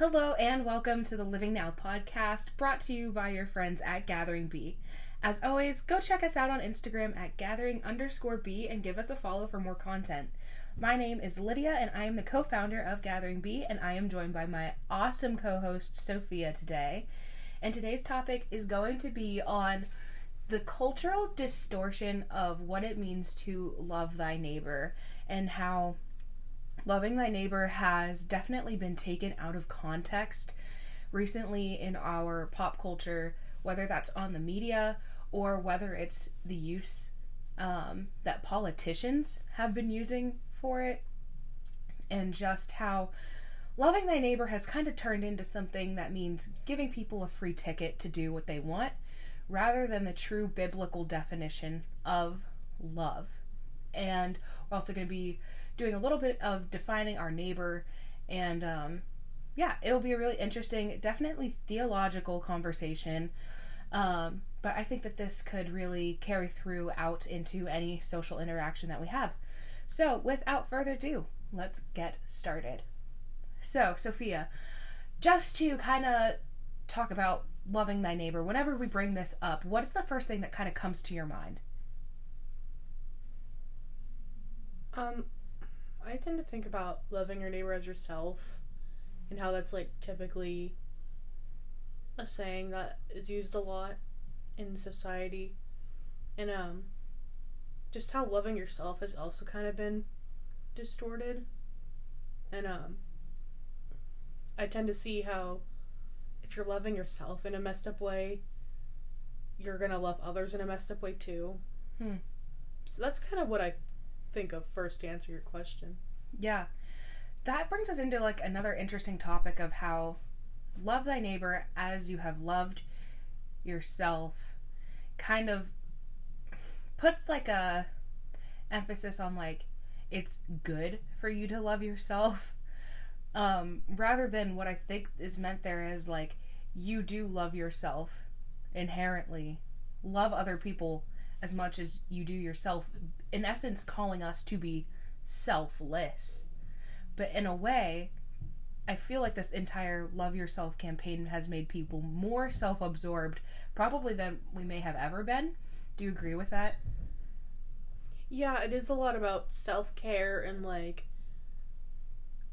Hello and welcome to the Living Now podcast brought to you by your friends at Gathering B. As always, go check us out on Instagram at gathering underscore B and give us a follow for more content. My name is Lydia and I am the co founder of Gathering B and I am joined by my awesome co host Sophia today. And today's topic is going to be on the cultural distortion of what it means to love thy neighbor and how loving thy neighbor has definitely been taken out of context recently in our pop culture, whether that's on the media or whether it's the use um, that politicians have been using for it, and just how loving thy neighbor has kind of turned into something that means giving people a free ticket to do what they want rather than the true biblical definition of love. And we're also going to be doing a little bit of defining our neighbor and um, yeah it'll be a really interesting definitely theological conversation. Um, but i think that this could really carry through out into any social interaction that we have. So without further ado let's get started. So sophia just to kind of talk about loving thy neighbor whenever we bring this up what is the first thing that kind of comes to your mind? Um, I tend to think about loving your neighbor as yourself and how that's like typically a saying that is used a lot in society. And um just how loving yourself has also kind of been distorted. And um I tend to see how if you're loving yourself in a messed up way, you're going to love others in a messed up way too. Hmm. So that's kind of what I think of first to answer your question. Yeah. That brings us into like another interesting topic of how love thy neighbor as you have loved yourself kind of puts like a emphasis on like it's good for you to love yourself um rather than what I think is meant there is like you do love yourself inherently love other people as much as you do yourself in essence calling us to be selfless. But in a way, I feel like this entire love yourself campaign has made people more self absorbed, probably than we may have ever been. Do you agree with that? Yeah, it is a lot about self care and like.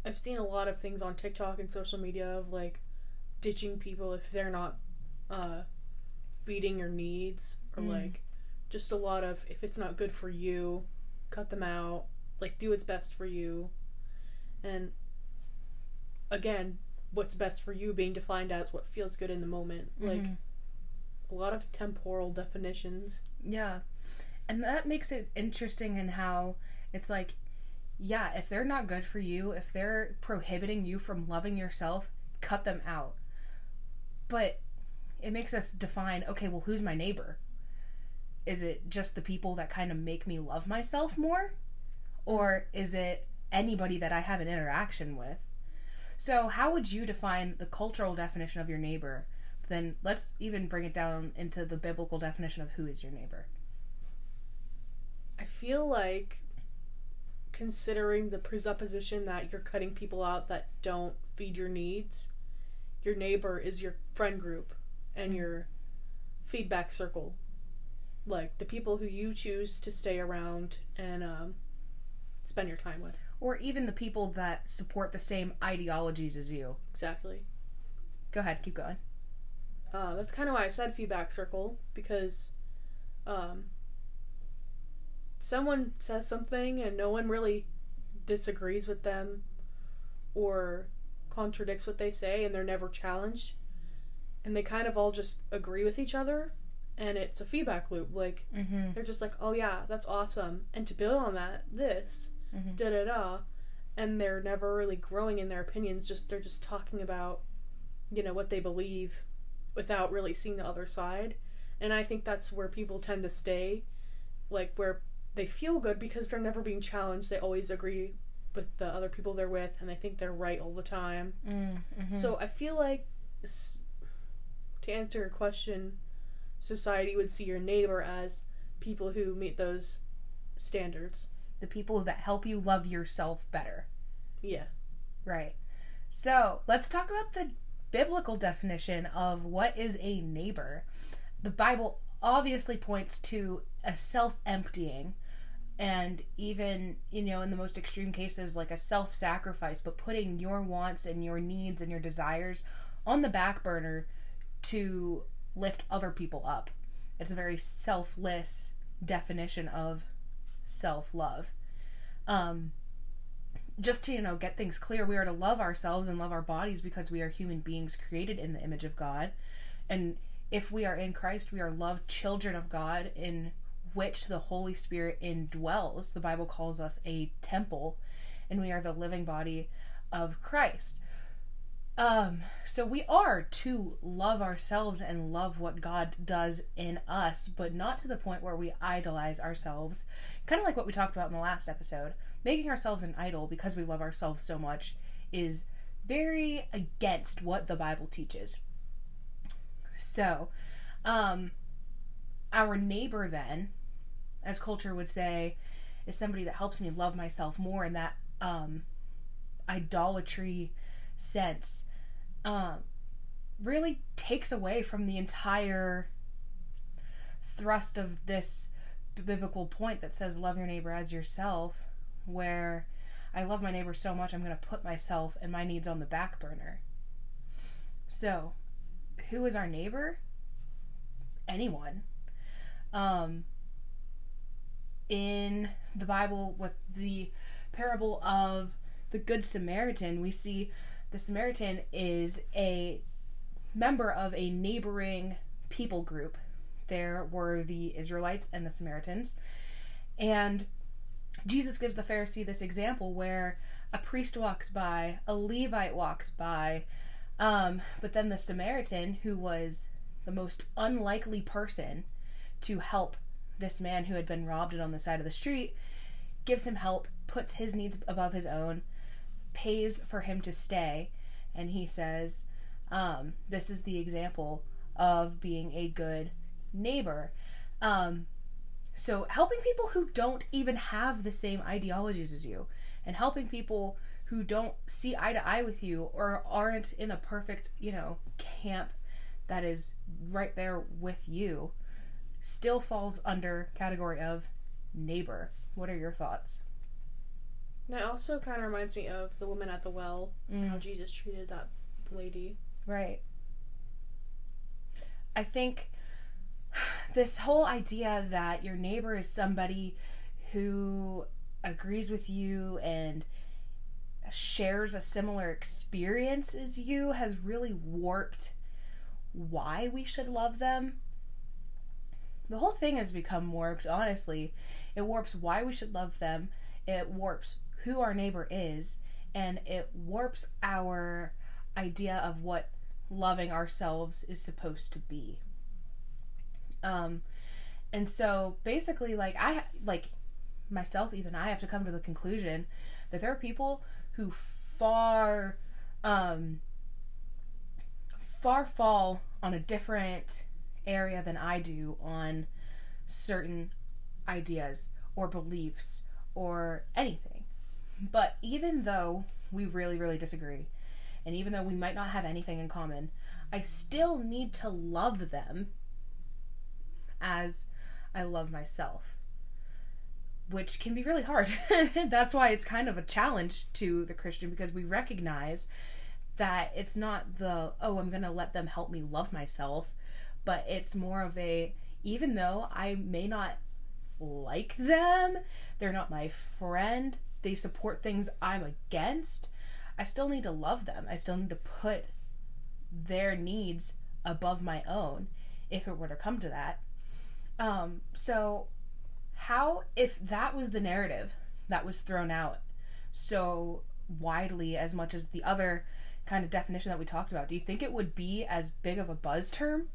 I've seen a lot of things on TikTok and social media of like ditching people if they're not uh, feeding your needs or Mm. like just a lot of if it's not good for you, cut them out. Like do what's best for you. And again, what's best for you being defined as what feels good in the moment. Like Mhm. a lot of temporal definitions. Yeah. And that makes it interesting in how it's like, yeah, if they're not good for you, if they're prohibiting you from loving yourself, cut them out. But it makes us define okay, well, who's my neighbor? Is it just the people that kind of make me love myself more? Or is it anybody that I have an interaction with? So, how would you define the cultural definition of your neighbor? Then let's even bring it down into the biblical definition of who is your neighbor. I feel like considering the presupposition that you're cutting people out that don't feed your needs, your neighbor is your friend group and Mm. your feedback circle. Like the people who you choose to stay around and um, spend your time with. or even the people that support the same ideologies as you. Exactly. Go ahead, keep going. Uh, that's kind of why I said feedback circle because um, someone says something and no one really disagrees with them or contradicts what they say and they're never challenged and they kind of all just agree with each other and it's a feedback loop like Mm-hmm. they're just like oh yeah that's awesome. And to build on that this da da da and they're never really growing in their opinions just they're just talking about you know what they believe without really seeing the other side. And i think that's where people tend to stay like where they feel good because they're never being challenged. They always agree with the other people they're with and they think they're right all the time. Mm-hmm. so I feel like to answer your question, society would see your neighbor as people who meet those standards. the people that help you love yourself better. Yeah. Right. So let's talk about the biblical definition of what is a neighbor. The Bible obviously points to a self emptying and even you know in the most extreme cases like a self-sacrifice but putting your wants and your needs and your desires on the back burner to lift other people up it's a very selfless definition of self-love um just to you know get things clear we are to love ourselves and love our bodies because we are human beings created in the image of god and if we are in christ we are loved children of god in which the Holy Spirit indwells. The Bible calls us a temple, and we are the living body of Christ. Um, so we are to love ourselves and love what God does in us, but not to the point where we idolize ourselves. Kind of like what we talked about in the last episode. Making ourselves an idol because we love ourselves so much is very against what the Bible teaches. So, um, our neighbor then as culture would say, is somebody that helps me love myself more in that um, idolatry sense, uh, really takes away from the entire thrust of this biblical point that says love your neighbor as yourself, where I love my neighbor so much I'm going to put myself and my needs on the back burner. So, who is our neighbor? Anyone. Um, in the Bible with the parable of the Good Samaritan, we see the Samaritan is a member of a neighboring people group. There were the Israelites and the Samaritans. And Jesus gives the Pharisee this example where a priest walks by, a Levite walks by, um, but then the Samaritan, who was the most unlikely person to help this man who had been robbed on the side of the street, gives him help, puts his needs above his own, pays for him to stay, and he says, um, This is the example of being a good neighbor. Um, so, helping people who don't even have the same ideologies as you, and helping people who don't see eye to eye with you or aren't in a perfect, you know, camp that is right there with you still falls under category of neighbor. What are your thoughts? That also kind of reminds me of the woman at the well, mm. how Jesus treated that lady. Right. I think this whole idea that your neighbor is somebody who agrees with you and shares a similar experience as you has really warped why we should love them the whole thing has become warped, honestly. It warps why we should love them, it warps who our neighbor is, and it warps our idea of what loving ourselves is supposed to be. Um, and so basically, like, I, like, myself, even I have to come to the conclusion that there are people who far, um, far fall on a different area than I do on certain ideas or beliefs or anything. But even though we really, really disagree, and even though we might not have anything in common, I still need to love them as I love myself. Which can be really hard. That's why it's kind of a challenge to the Christian because we recognize that it's not the, oh, I'm going to let them help me love myself but it's more of a even though I may not like them, they're not my friend, they support things I'm against, I still need to love them. I still need to put their needs above my own if it were to come to that. Um, so, how, if that was the narrative that was thrown out so widely as much as the other kind of definition that we talked about, do you think it would be as big of a buzz term?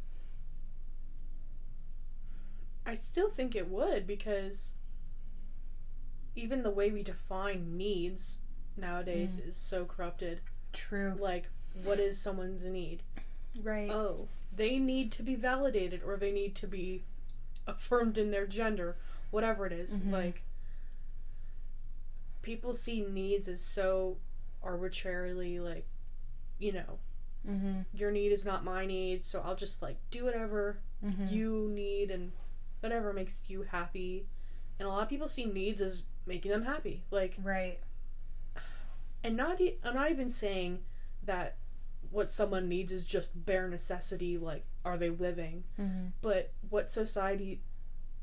I still think it would because even the way we define needs nowadays mm. is so corrupted. True. Like, what is someone's need? Right. Oh, they need to be validated or they need to be affirmed in their gender, whatever it is. Mm-hmm. Like, people see needs as so arbitrarily, like, you know, Mm-hmm. your need is not my need, so I'll just like do whatever Mm-hmm. you need and whatever makes you happy. And a lot of people see needs as making them happy. Like, Right. and not e- I'm not even saying that what someone needs is just bare necessity. Like, are they living? Mm-hmm. But what society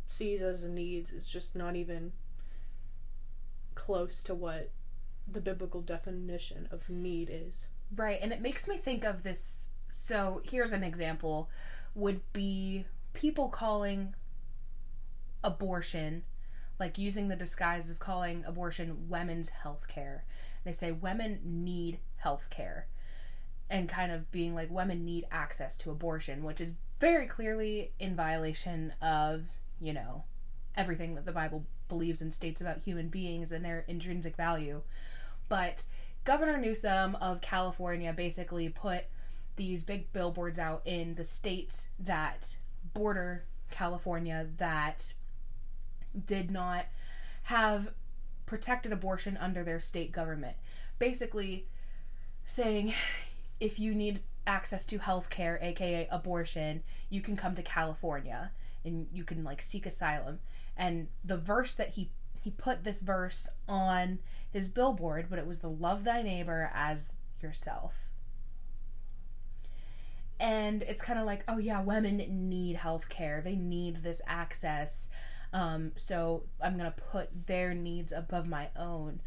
sees as a needs is just not even close to what the biblical definition of need is. Right, and it makes me think of this. So here's an example: would be people calling abortion, like using the disguise of calling abortion women's health care. They say women need health care, and kind of being like women need access to abortion, which is very clearly in violation of you know everything that the Bible believes and states about human beings and their intrinsic value, but Governor Newsom of California basically put these big billboards out in the states that border California that did not have protected abortion under their state government. Basically saying if you need access to health care, aka abortion, you can come to California and you can like seek asylum. And the verse that he he put this verse on his billboard, but it was the love thy neighbor as yourself. And it's kind of like, oh yeah, women need health care. They need this access. Um, so I'm going to put their needs above my own.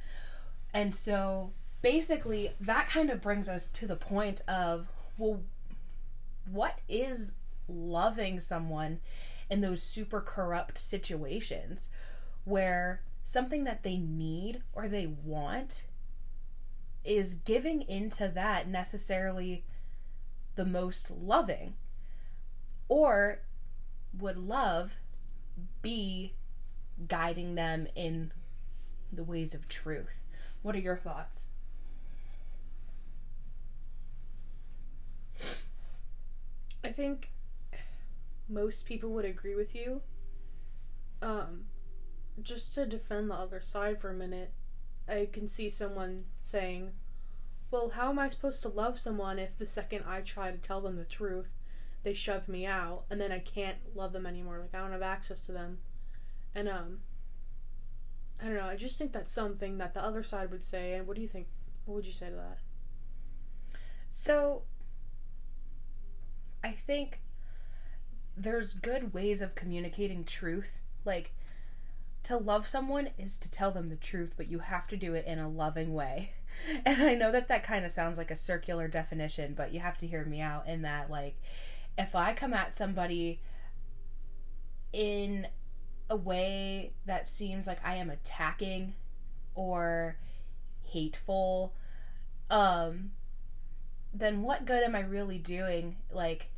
And so basically, that kind of brings us to the point of, well, what is loving someone in those super corrupt situations? where something that they need or they want is giving into that necessarily the most loving? Or would love be guiding them in the ways of truth? What are your thoughts? I think most people would agree with you. Um, just to defend the other side for a minute, I can see someone saying, Well, how am I supposed to love someone if the second I try to tell them the truth, they shove me out and then I can't love them anymore? Like, I don't have access to them. And, um, I don't know, I just think that's something that the other side would say. And what do you think? What would you say to that? So, I think there's good ways of communicating truth. Like, to love someone is to tell them the truth, but you have to do it in a loving way. And I know that that kind of sounds like a circular definition, but you have to hear me out in that, like, if I come at somebody in a way that seems like I am attacking or hateful, um, then what good am I really doing? Like,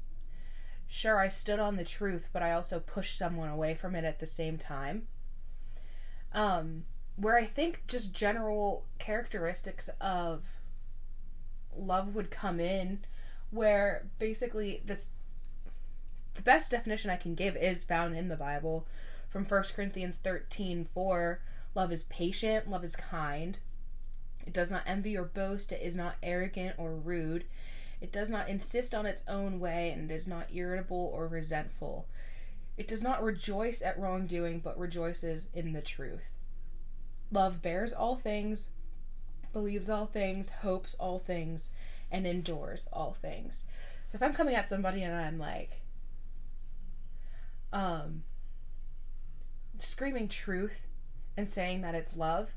sure, I stood on the truth, but I also pushed someone away from it at the same time. Um, where I think just general characteristics of love would come in, where basically this the best definition I can give is found in the Bible from 1 Corinthians 13 4. Love is patient, love is kind. It does not envy or boast, it is not arrogant or rude. It does not insist on its own way, and it is not irritable or resentful. It does not rejoice at wrongdoing, but rejoices in the truth. Love bears all things, believes all things, hopes all things, and endures all things. So if I'm coming at somebody and I'm like, um, screaming truth and saying that it's love,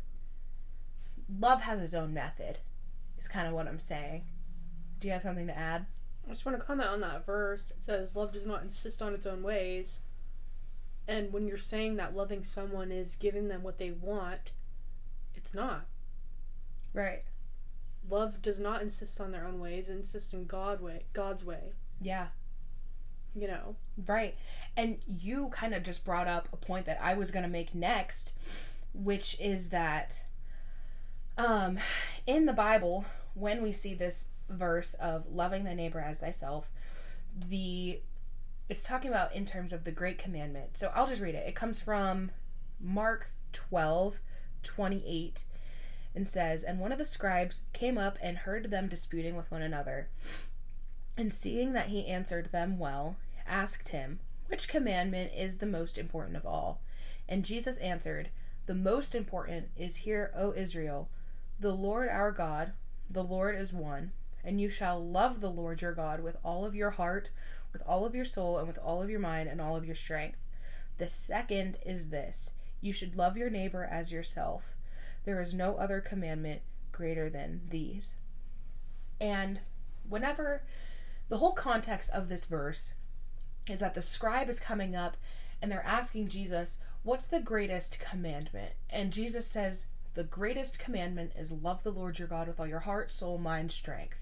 love has its own method, is kind of what I'm saying. Do you have something to add? I just want to comment on that verse. It says, Love does not insist on its own ways. And when you're saying that loving someone is giving them what they want, it's not. Right. Love does not insist on their own ways, it insists in God way God's way. Yeah. You know. Right. And you kind of just brought up a point that I was going to make next, which is that um in the Bible, when we see this verse of loving thy neighbor as thyself, the it's talking about in terms of the great commandment. So I'll just read it. It comes from Mark 12, 28. and says, And one of the scribes came up and heard them disputing with one another. And seeing that he answered them well, asked him, Which commandment is the most important of all? And Jesus answered, The most important is hear, O Israel, the Lord our God, the Lord is one, and you shall love the Lord your God with all of your heart, with all of your soul, and with all of your mind, and all of your strength. The second is this you should love your neighbor as yourself. There is no other commandment greater than these. And whenever the whole context of this verse is that the scribe is coming up and they're asking Jesus, What's the greatest commandment? And Jesus says, The greatest commandment is love the Lord your God with all your heart, soul, mind, strength.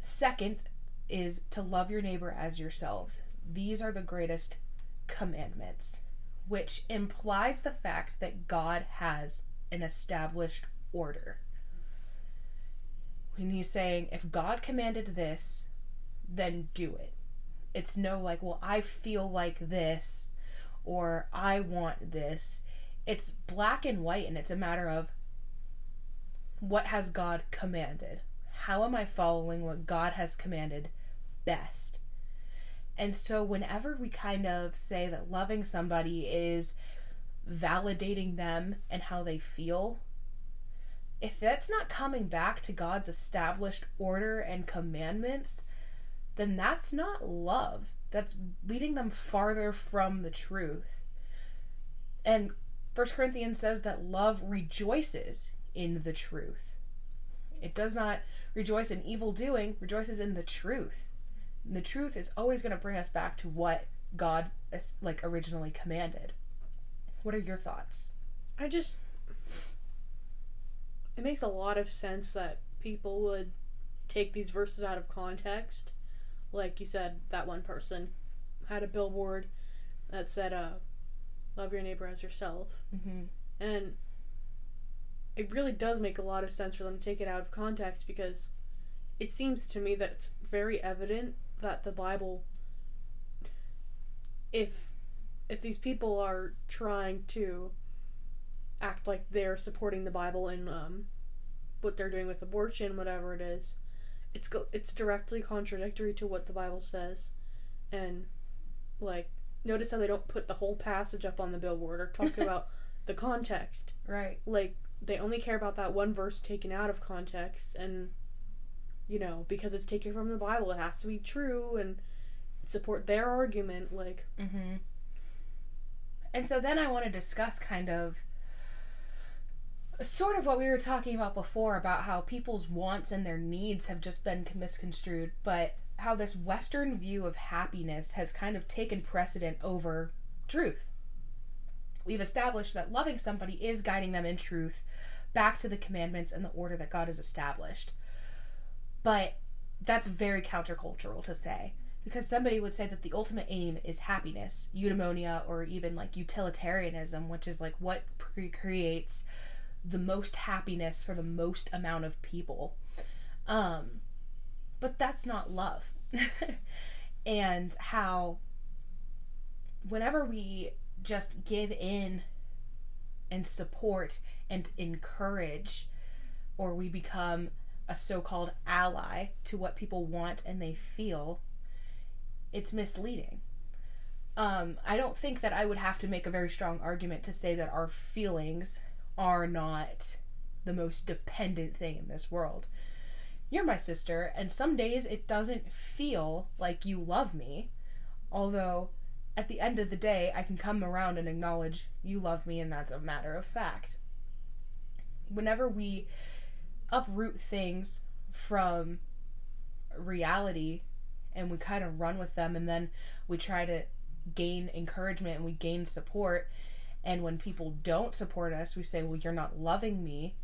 Second is to love your neighbor as yourselves. These are the greatest commandments, which implies the fact that God has an established order. When he's saying, if God commanded this, then do it. It's no like, well, I feel like this or I want this. It's black and white and it's a matter of what has God commanded? How am I following what God has commanded best? And so, whenever we kind of say that loving somebody is validating them and how they feel, if that's not coming back to God's established order and commandments, then that's not love. That's leading them farther from the truth. And First Corinthians says that love rejoices in the truth. It does not rejoice in evil doing, rejoices in the truth. And the truth is always going to bring us back to what God like originally commanded. What are your thoughts? I just it makes a lot of sense that people would take these verses out of context. Like you said, that one person had a billboard that said, uh, love your neighbor as yourself. Mm-hmm. And it really does make a lot of sense for them to take it out of context because it seems to me that it's very evident that the Bible if if these people are trying to act like they're supporting the Bible and um, what they're doing with abortion, whatever it is, it's go- it's directly contradictory to what the Bible says, and like notice how they don't put the whole passage up on the billboard or talk about the context. Right. Like they only care about that one verse taken out of context, and you know because it's taken from the Bible, it has to be true and support their argument. Like. Mm-hmm. And so then I want to discuss kind of sort of what we were talking about before about how people's wants and their needs have just been misconstrued, but how this Western view of happiness has kind of taken precedent over truth. We've established that loving somebody is guiding them in truth back to the commandments and the order that God has established. But that's very countercultural to say because somebody would say that the ultimate aim is happiness, eudaimonia, or even like utilitarianism, which is like what creates the most happiness for the most amount of people. Um, but that's not love. and how whenever we just give in and support and encourage, or we become a so called ally to what people want and they feel, it's misleading. Um, I don't think that I would have to make a very strong argument to say that our feelings are not the most dependent thing in this world. You're my sister, and some days it doesn't feel like you love me, although at the end of the day, I can come around and acknowledge you love me, and that's a matter of fact. Whenever we uproot things from reality and we kind of run with them and then we try to gain encouragement and we gain support and when people don't support us we say well you're not loving me.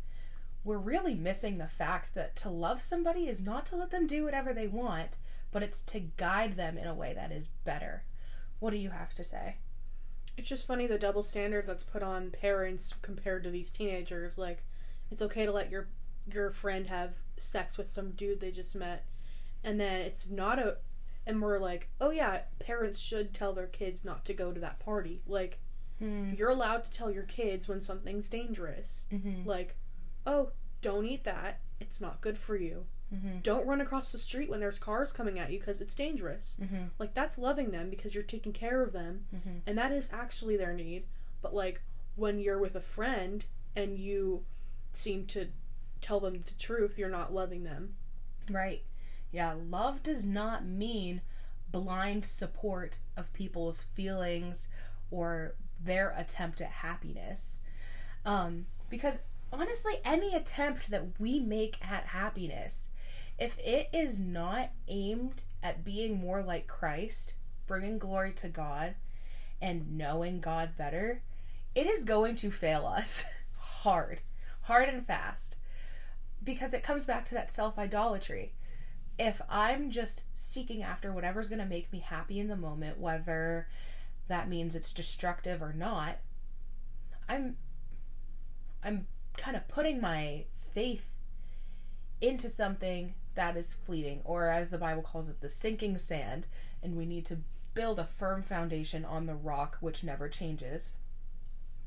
We're really missing the fact that to love somebody is not to let them do whatever they want but it's to guide them in a way that is better. What do you have to say? It's just funny the double standard that's put on parents compared to these teenagers like it's okay to let your your friend have sex with some dude they just met and then it's not a and we're like oh yeah parents should tell their kids not to go to that party. Like hmm. you're allowed to tell your kids when something's dangerous mm-hmm. like oh, don't eat that. It's not good for you. Mm-hmm. Don't run across the street when there's cars coming at you because it's dangerous. Mm-hmm. Like, that's loving them because you're taking care of them. Mm-hmm. And that is actually their need. But, like, when you're with a friend and you seem to tell them the truth, you're not loving them. Right. Yeah, love does not mean blind support of people's feelings or their attempt at happiness. Um, because honestly, any attempt that we make at happiness, if it is not aimed at being more like Christ, bringing glory to God, and knowing God better, it is going to fail us hard, hard and fast. Because it comes back to that self idolatry if I'm just seeking after whatever's going to make me happy in the moment, whether that means it's destructive or not, I'm I'm kind of putting my faith into something that is fleeting or as the Bible calls it the sinking sand and we need to build a firm foundation on the rock which never changes.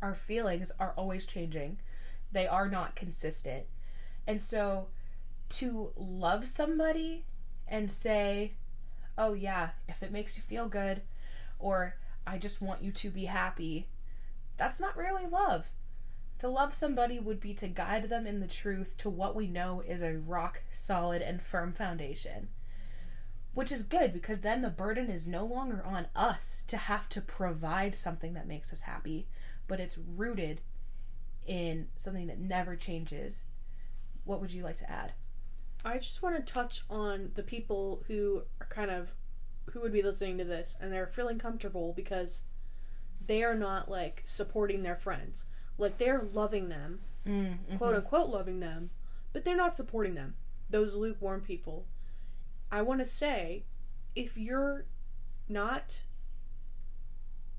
Our feelings are always changing. They are not consistent. And so to love somebody and say, oh, yeah, if it makes you feel good, or I just want you to be happy, that's not really love. To love somebody would be to guide them in the truth to what we know is a rock solid and firm foundation. Which is good because then the burden is no longer on us to have to provide something that makes us happy, but it's rooted in something that never changes. What would you like to add? I just want to touch on the people who are kind of who would be listening to this and they're feeling comfortable because they are not like supporting their friends. Like they're loving them, Mm, quote unquote loving them, but they're not supporting them. Those lukewarm people. I want to say if you're not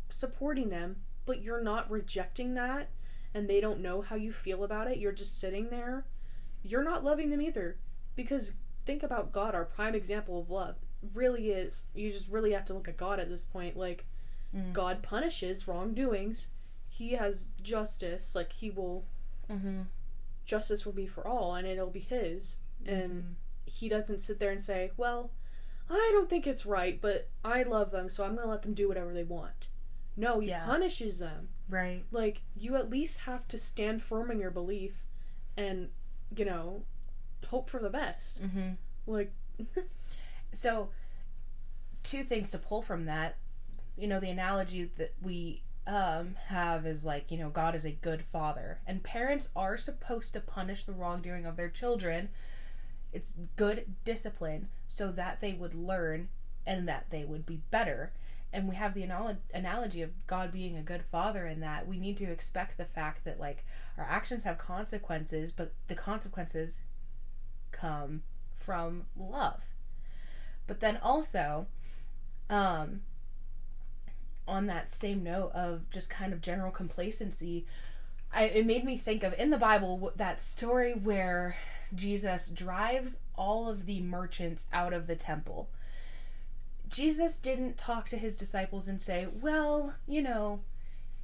supporting them, but you're not rejecting that and they don't know how you feel about it, you're just sitting there, you're not loving them either. Because think about God, our prime example of love. Really is. You just really have to look at God at this point. Like, Mm. God punishes wrongdoings. He has justice. Like, He will. Mm-hmm. Justice will be for all, and it'll be His. And He doesn't sit there and say, well, I don't think it's right, but I love them, so I'm going to let them do whatever they want. No, He Yeah. punishes them. right. Like, you at least have to stand firm in your belief and, you know, hope for the best. Mm-hmm. Like, So, two things to pull from that. You know, the analogy that we um, have is like, you know, God is a good father, and parents are supposed to punish the wrongdoing of their children. It's good discipline so that they would learn and that they would be better. And we have the anal- analogy of God being a good father, in that we need to expect the fact that, like, our actions have consequences, but the consequences come from love. But then also, um, on that same note of just kind of general complacency, I, it made me think of in the Bible that story where Jesus drives all of the merchants out of the temple. Jesus didn't talk to his disciples and say, well, you know,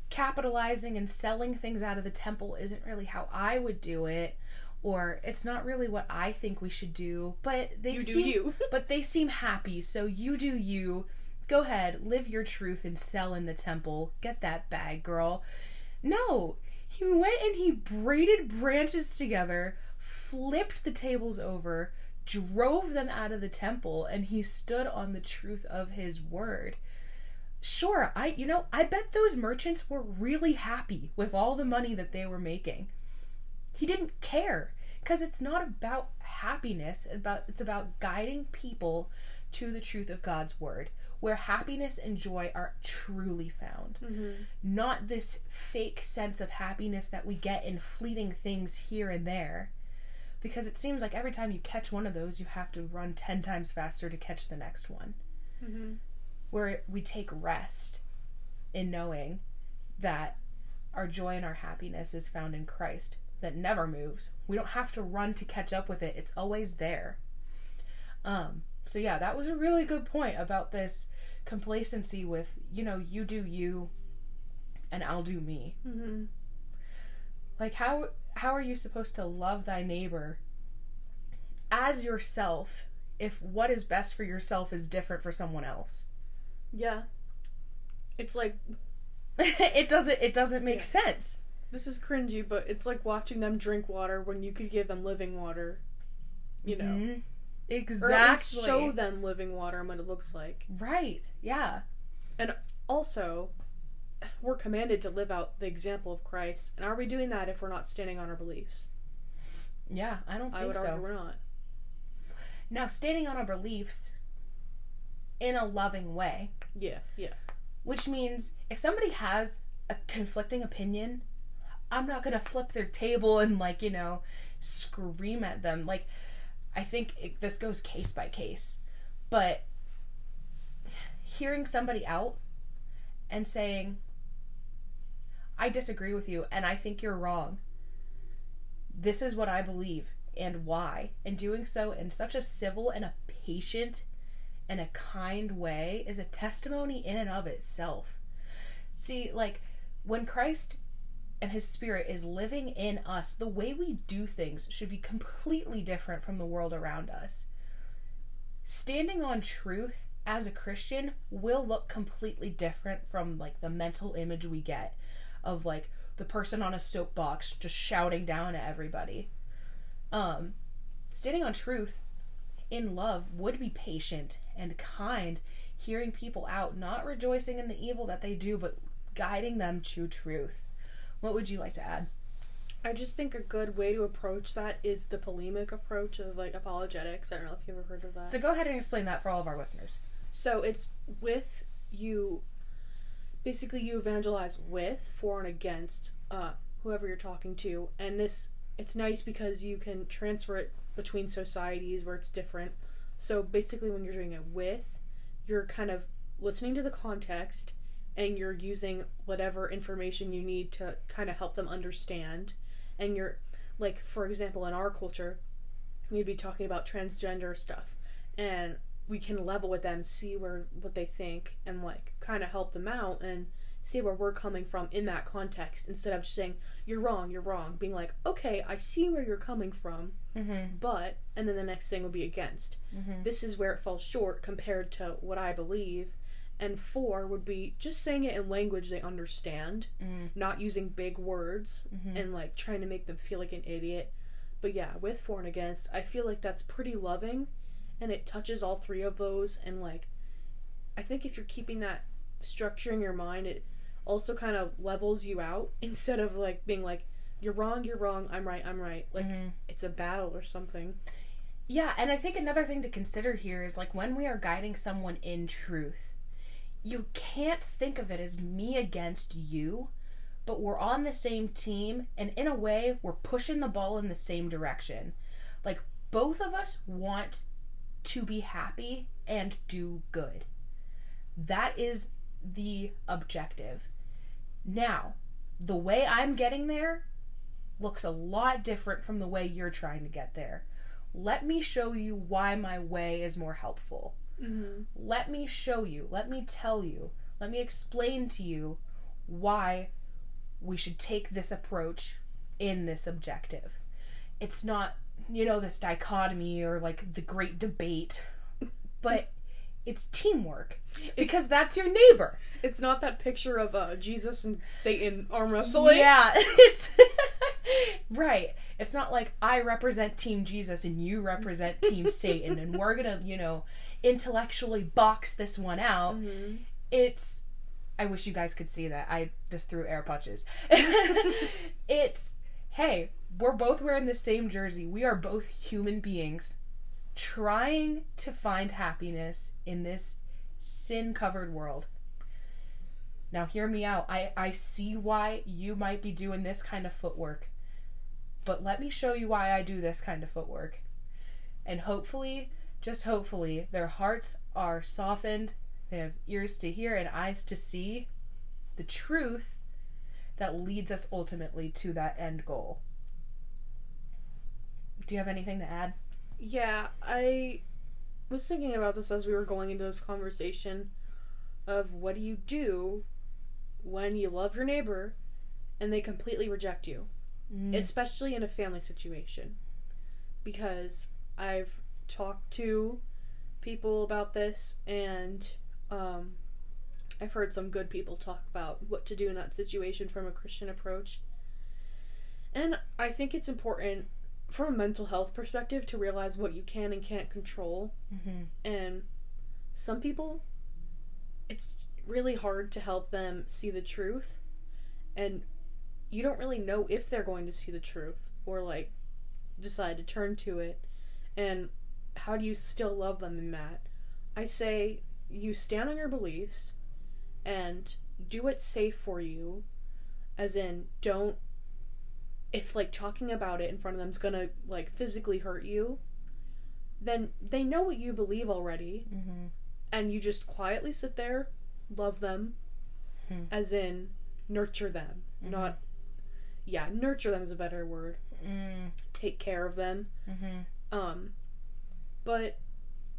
capitalizing and selling things out of the temple isn't really how I would do it, or it's not really what I think we should do, but they you do seem you. but they seem happy, so you do you. Go ahead, live your truth and sell in the temple. Get that bag, girl. No, he went and he braided branches together, flipped the tables over, drove them out of the temple, and he stood on the truth of his word. Sure, I you know, I bet those merchants were really happy with all the money that they were making. He didn't care because it's not about happiness, about it's about guiding people to the truth of God's word, where happiness and joy are truly found. Mm-hmm. Not this fake sense of happiness that we get in fleeting things here and there. Because it seems like every time you catch one of those, you have to run 10 times faster to catch the next one. Mm-hmm. Where we take rest in knowing that our joy and our happiness is found in Christ, that never moves. We don't have to run to catch up with it, it's always there. Um, so yeah, that was a really good point about this complacency with, you know, you do you and I'll do me. Mm-hmm. Like how how are you supposed to love thy neighbor as yourself if what is best for yourself is different for someone else? Yeah. It's like it doesn't it doesn't make Yeah. sense. This is cringy, but it's like watching them drink water when you could give them living water. You know. Mhm. At Exactly. show them living water and what it looks like. right. Yeah. And also, we're commanded to live out the example of Christ. And are we doing that if we're not standing on our beliefs? Yeah, I don't think I would so. argue we're not. Now, standing on our beliefs in a loving way, Yeah, yeah. which means if somebody has a conflicting opinion, I'm not to flip their table and, like, you know, scream at them. Like, I think it, this goes case by case. But hearing somebody out and saying, I disagree with you and I think you're wrong. This is what I believe and why. And doing so in such a civil and a patient and a kind way is a testimony in and of itself. See, like, when Christ and his spirit is living in us, the way we do things should be completely different from the world around us. Standing on truth as a Christian will look completely different from like the mental image we get of like the person on a soapbox just shouting down at everybody. Um standing on truth in love would be patient and kind, hearing people out, not rejoicing in the evil that they do, but guiding them to truth. What would you like to add? I just think a good way to approach that is the polemic approach of like apologetics. I don't know if you've ever heard of that. So go ahead and explain that for all of our listeners. So it's with you. Basically, you evangelize with, for, and against uh, whoever you're talking to, and this it's nice because you can transfer it between societies where it's different. So basically, when you're doing it with, you're kind of listening to the context, and you're using whatever information you need to kind of help them understand, and you're like, for example, in our culture, we'd be talking about transgender stuff, and we can level with them, see where what they think, and like kind of help them out and see where we're coming from in that context instead of just saying you're wrong, you're wrong, being like, okay, I see where you're coming from, Mm-hmm. but and then the next thing would be against. Mm-hmm. This is where it falls short compared to what I believe. And for would be just saying it in language they understand, Mm. not using big words Mm-hmm. and like trying to make them feel like an idiot. But yeah, with for and against, I feel like that's pretty loving and it touches all three of those and like I think if you're keeping that structure in your mind, it also kind of levels you out instead of like being like you're wrong, you're wrong, I'm right, I'm right. Like Mhm. it's a battle or something. Yeah, and I think another thing to consider here is like when we are guiding someone in truth, you can't think of it as me against you, but we're on the same team, and in a way, we're pushing the ball in the same direction. Like, both of us want to be happy and do good. That is the objective. Now, the way I'm getting there looks a lot different from the way you're trying to get there. Let me show you why my way is more helpful. Mm-hmm. Let me show you, let me tell you, let me explain to you why we should take this approach in this objective. It's not, you know, this dichotomy or like the great debate, but it's teamwork because that's your neighbor. It's not that picture of uh, Jesus and Satan arm wrestling. Yeah, it's right. It's not like I represent Team Jesus and you represent Team Satan, and we're gonna, you know, intellectually box this one out. hmm It's. I wish you guys could see that. I just threw air punches. it's. Hey, we're both wearing the same jersey. We are both human beings trying to find happiness in this sin covered world. Now, hear me out. I, I see why you might be doing this kind of footwork, but let me show you why I do this kind of footwork. And hopefully, just hopefully, their hearts are softened, they have ears to hear and eyes to see the truth that leads us ultimately to that end goal. Do you have anything to add? Yeah, I was thinking about this as we were going into this conversation of what do you do when you love your neighbor and they completely reject you? Mm. especially in a family situation. Because I've talked to people about this and um, I've heard some good people talk about what to do in that situation from a Christian approach. And I think it's important from a mental health perspective to realize what you can and can't control. hmm And some people, it's really hard to help them see the truth. And you don't really know if they're going to see the truth or like decide to turn to it. And how do you still love them in that? I say you stand on your beliefs and do what's safe for you. As in, don't. If like talking about it in front of them is gonna like physically hurt you, then they know what you believe already hmm and you just quietly sit there, love them, Hmm. as in nurture them. Mhm. Not, yeah, nurture them is a better word. Mm. Take care of them. hmm Um, but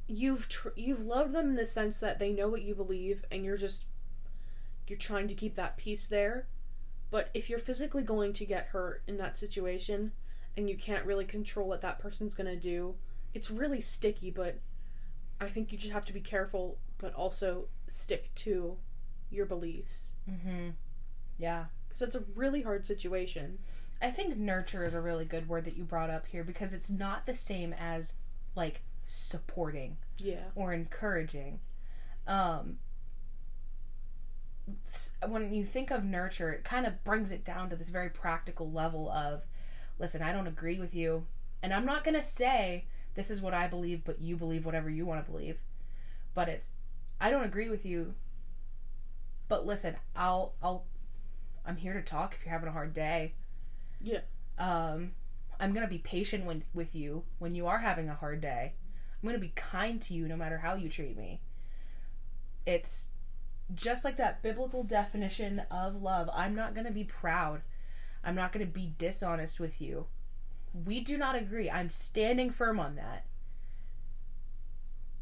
you've tr- you've loved them in the sense that they know what you believe, and you're just you're trying to keep that peace there. But if you're physically going to get hurt in that situation, and you can't really control what that person's gonna do, it's really sticky. But I think you just have to be careful, but also stick to your beliefs hmm Yeah. Because it's a really hard situation. I think nurture is a really good word that you brought up here because it's not the same as like supporting Yeah. or encouraging. Um, when you think of nurture, it kind of brings it down to this very practical level of, listen, I don't agree with you, and I'm not gonna say this is what I believe, but you believe whatever you want to believe. But it's, I don't agree with you. But listen, I'll, I'll, I'm here to talk if you're having a hard day. Yeah. Um, I'm gonna be patient when, with you when you are having a hard day. I'm gonna be kind to you no matter how you treat me. It's just like that biblical definition of love. I'm not gonna be proud. I'm not gonna be dishonest with you. We do not agree. I'm standing firm on that.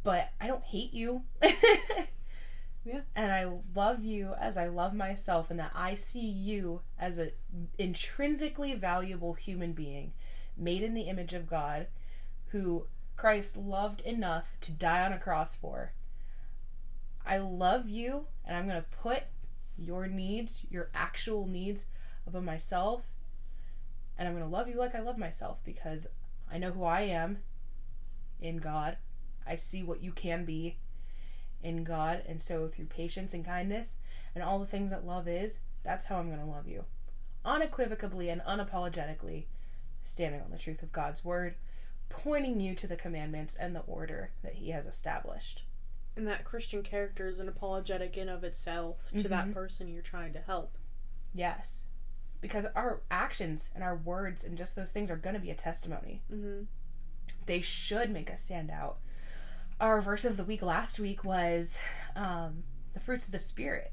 But I don't hate you. And I love you as I love myself, and that I see you as an intrinsically valuable human being, made in the image of God, who Christ loved enough to die on a cross for. I love you, and I'm going to put your needs, your actual needs, above myself. And I'm going to love you like I love myself because I know who I am in God. I see what you can be in God. And so, through patience and kindness and all the things that love is, that's how I'm going to love you. Unequivocally and unapologetically, standing on the truth of God's word, pointing you to the commandments and the order that He has established. And that Christian character is an apologetic in of itself to that Mhm. person you're trying to help. Yes. Because our actions and our words and just those things are going to be a testimony. Mm-hmm. They should make us stand out. Our verse of the week last week was um, the fruits of the Spirit.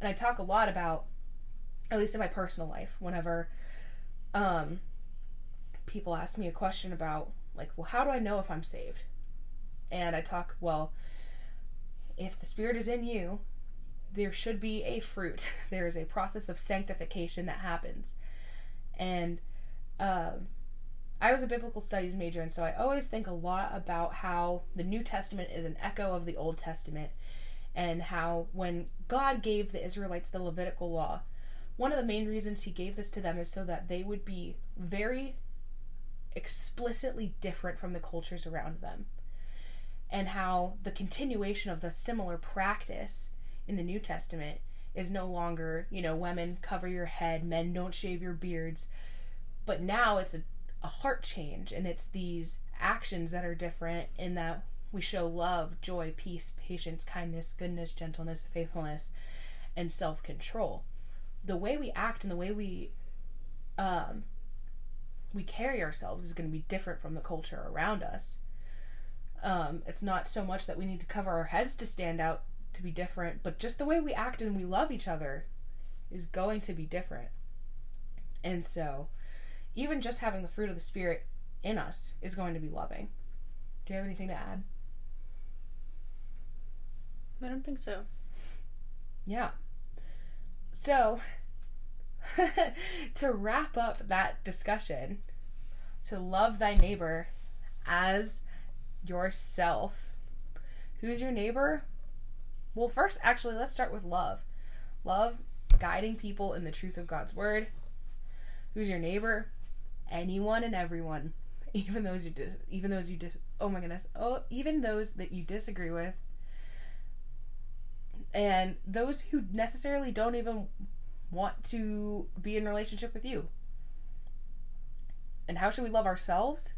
And I talk a lot about, at least in my personal life, whenever um, people ask me a question about, like, well, how do I know if I'm saved? And I talk, well, if the Spirit is in you, there should be a fruit. There is a process of sanctification that happens. And um, I was a biblical studies major, and so I always think a lot about how the New Testament is an echo of the Old Testament, and how when God gave the Israelites the Levitical law, one of the main reasons He gave this to them is so that they would be very explicitly different from the cultures around them, and how the continuation of the similar practice in the New Testament is no longer, you know, women cover your head, men don't shave your beards, but now it's a a heart change and it's these actions that are different in that we show love, joy, peace, patience, kindness, goodness, gentleness, faithfulness, and self-control. The way we act and the way we um we carry ourselves is going to be different from the culture around us. Um, it's not so much that we need to cover our heads to stand out to be different, but just the way we act and we love each other is going to be different. And so, even just having the fruit of the Spirit in us is going to be loving. Do you have anything to add? I don't think so. Yeah. So, to wrap up that discussion, to love thy neighbor as yourself. Who's your neighbor? Well, first, actually, let's start with love. Love guiding people in the truth of God's word. Who's your neighbor? Anyone and everyone, even those you dis- even those you dis- oh my goodness, oh even those that you disagree with, and those who necessarily don't even want to be in relationship with you. And how should we love ourselves?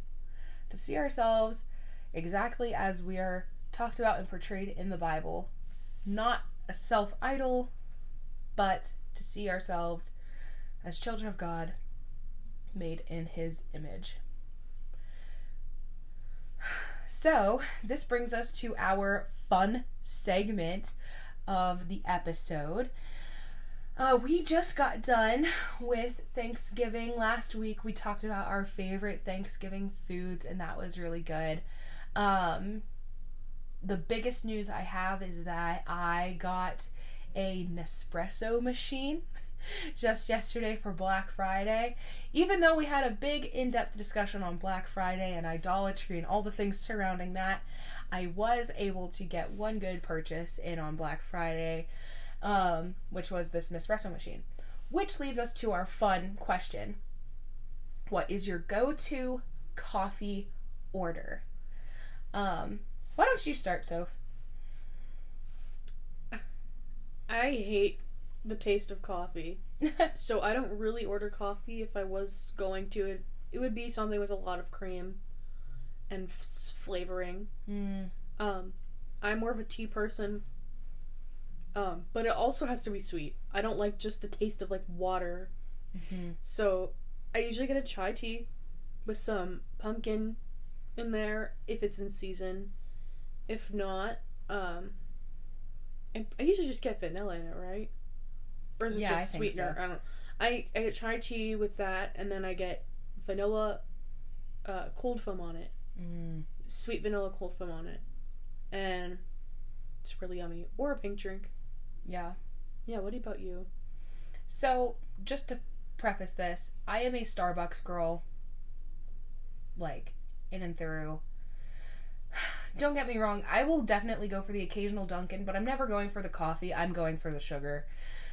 To see ourselves exactly as we are talked about and portrayed in the Bible, not a self idol, but to see ourselves as children of God made in His image. So, this brings us to our fun segment of the episode. Uh, we just got done with Thanksgiving last week. We talked about our favorite Thanksgiving foods, and that was really good. Um, the biggest news I have is that I got a Nespresso machine just yesterday for Black Friday. Even though we had a big in depth discussion on Black Friday and idolatry and all the things surrounding that, I was able to get one good purchase in on Black Friday, um, which was this Nespresso machine. Which leads us to our fun question What is your go to coffee order? Um, why don't you start, Soph? I hate the taste of coffee. so I don't really order coffee. If I was going to, it it would be something with a lot of cream and f- flavoring. mm, Um, I'm more of a tea person. Um, but it also has to be sweet. I don't like just the taste of like water. mhm. So I usually get a chai tea with some pumpkin in there if it's in season. If not, um, I, I usually just get vanilla in it, right? Or is it Yeah, I just think sweetener? so. I don't. I I get chai tea with that, and then I get vanilla, uh, cold foam on it, Mm. sweet vanilla cold foam on it, and it's really yummy. Or a pink drink. Yeah. Yeah. What about you? So, just to preface this, I am a Starbucks girl. Like, in and through. Don't get me wrong, I will definitely go for the occasional Dunkin', but I'm never going for the coffee, I'm going for the sugar.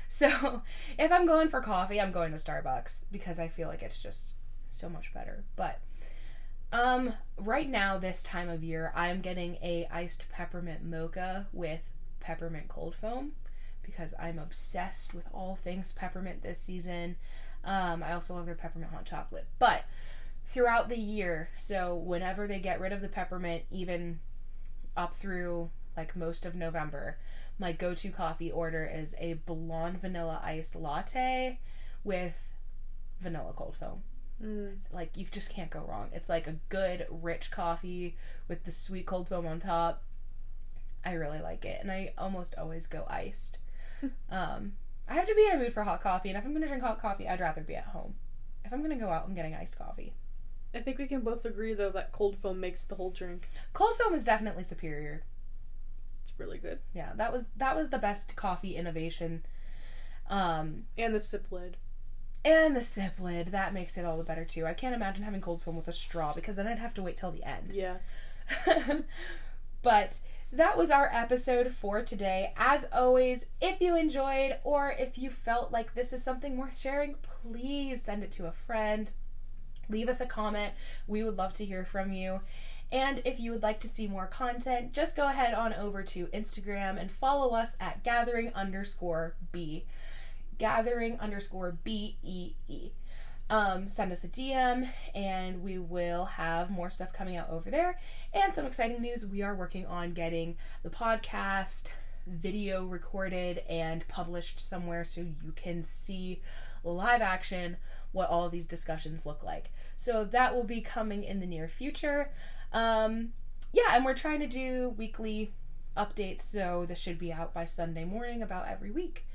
So, if I'm going for coffee, I'm going to Starbucks because I feel like it's just so much better. But um right now this time of year, I'm getting a iced peppermint mocha with peppermint cold foam because I'm obsessed with all things peppermint this season. Um, I also love their peppermint hot chocolate. But throughout the year, so whenever they get rid of the peppermint, even up through like most of November, my go to coffee order is a blonde vanilla ice latte with vanilla cold foam. Mm. Like, you just can't go wrong. It's like a good, rich coffee with the sweet cold foam on top. I really like it, and I almost always go iced. um, I have to be in a mood for hot coffee, and if I'm going to drink hot coffee, I'd rather be at home. If I'm going to go out, I'm getting iced coffee. I think we can both agree though that cold foam makes the whole drink. Cold foam is definitely superior. It's really good. Yeah, that was that was the best coffee innovation. Um, And the sip lid. and the sip lid that makes it all the better too. I can't imagine having cold foam with a straw because then I'd have to wait till the end. Yeah. but that was our episode for today. As always, if you enjoyed or if you felt like this is something worth sharing, please send it to a friend. Leave us a comment. We would love to hear from you. And if you would like to see more content, just go ahead on over to Instagram and follow us at gathering underscore B. Gathering underscore B E E. Um, send us a DM and we will have more stuff coming out over there. And some exciting news we are working on getting the podcast video recorded and published somewhere so you can see live action what all these discussions look like. So that will be coming in the near future. Um, yeah, and we're trying to do weekly updates, so this should be out by Sunday morning about every week.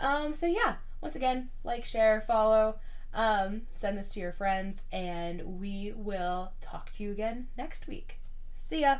Um, so yeah, once again, like, share, follow, um, send this to your friends, and we will talk to you again next week. See ya!